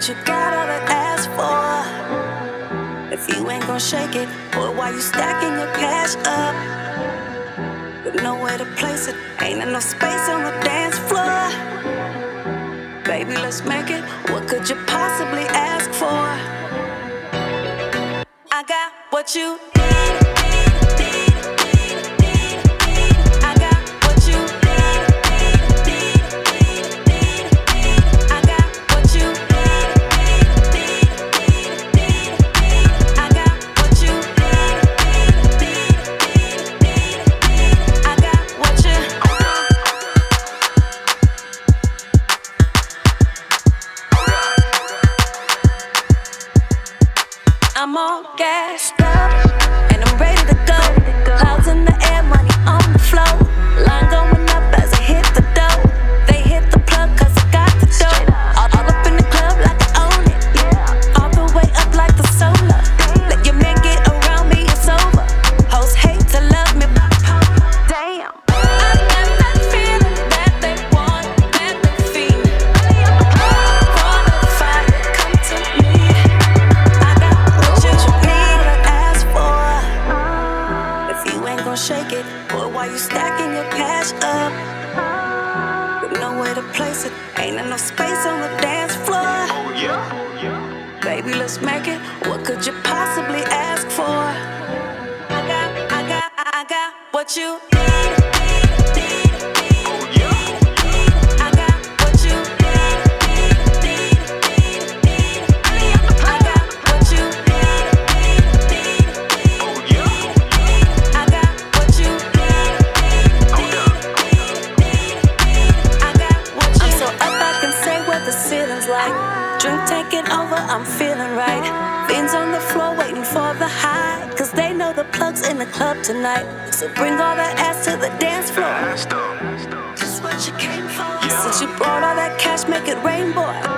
but you got all that ass for. If you ain't gon' shake it, boy, why you stacking your cash up? With nowhere to place it, ain't enough space on the dance floor. Baby, let's make it. What could you possibly ask for? I got what you I'm all gassed up shake it, boy, why you stacking your cash up? Nowhere to place it, ain't enough space on the dance floor. Oh, yeah. Oh, yeah. Baby, let's make it. What could you possibly ask for? I got, I got, I got what you need. Drink taking over, I'm feeling right. Fiends on the floor waiting for the high. Cause they know the plug's in the club tonight. So bring all that ass to the dance floor. Just what you came for. Since you brought all that cash, make it rain, boy.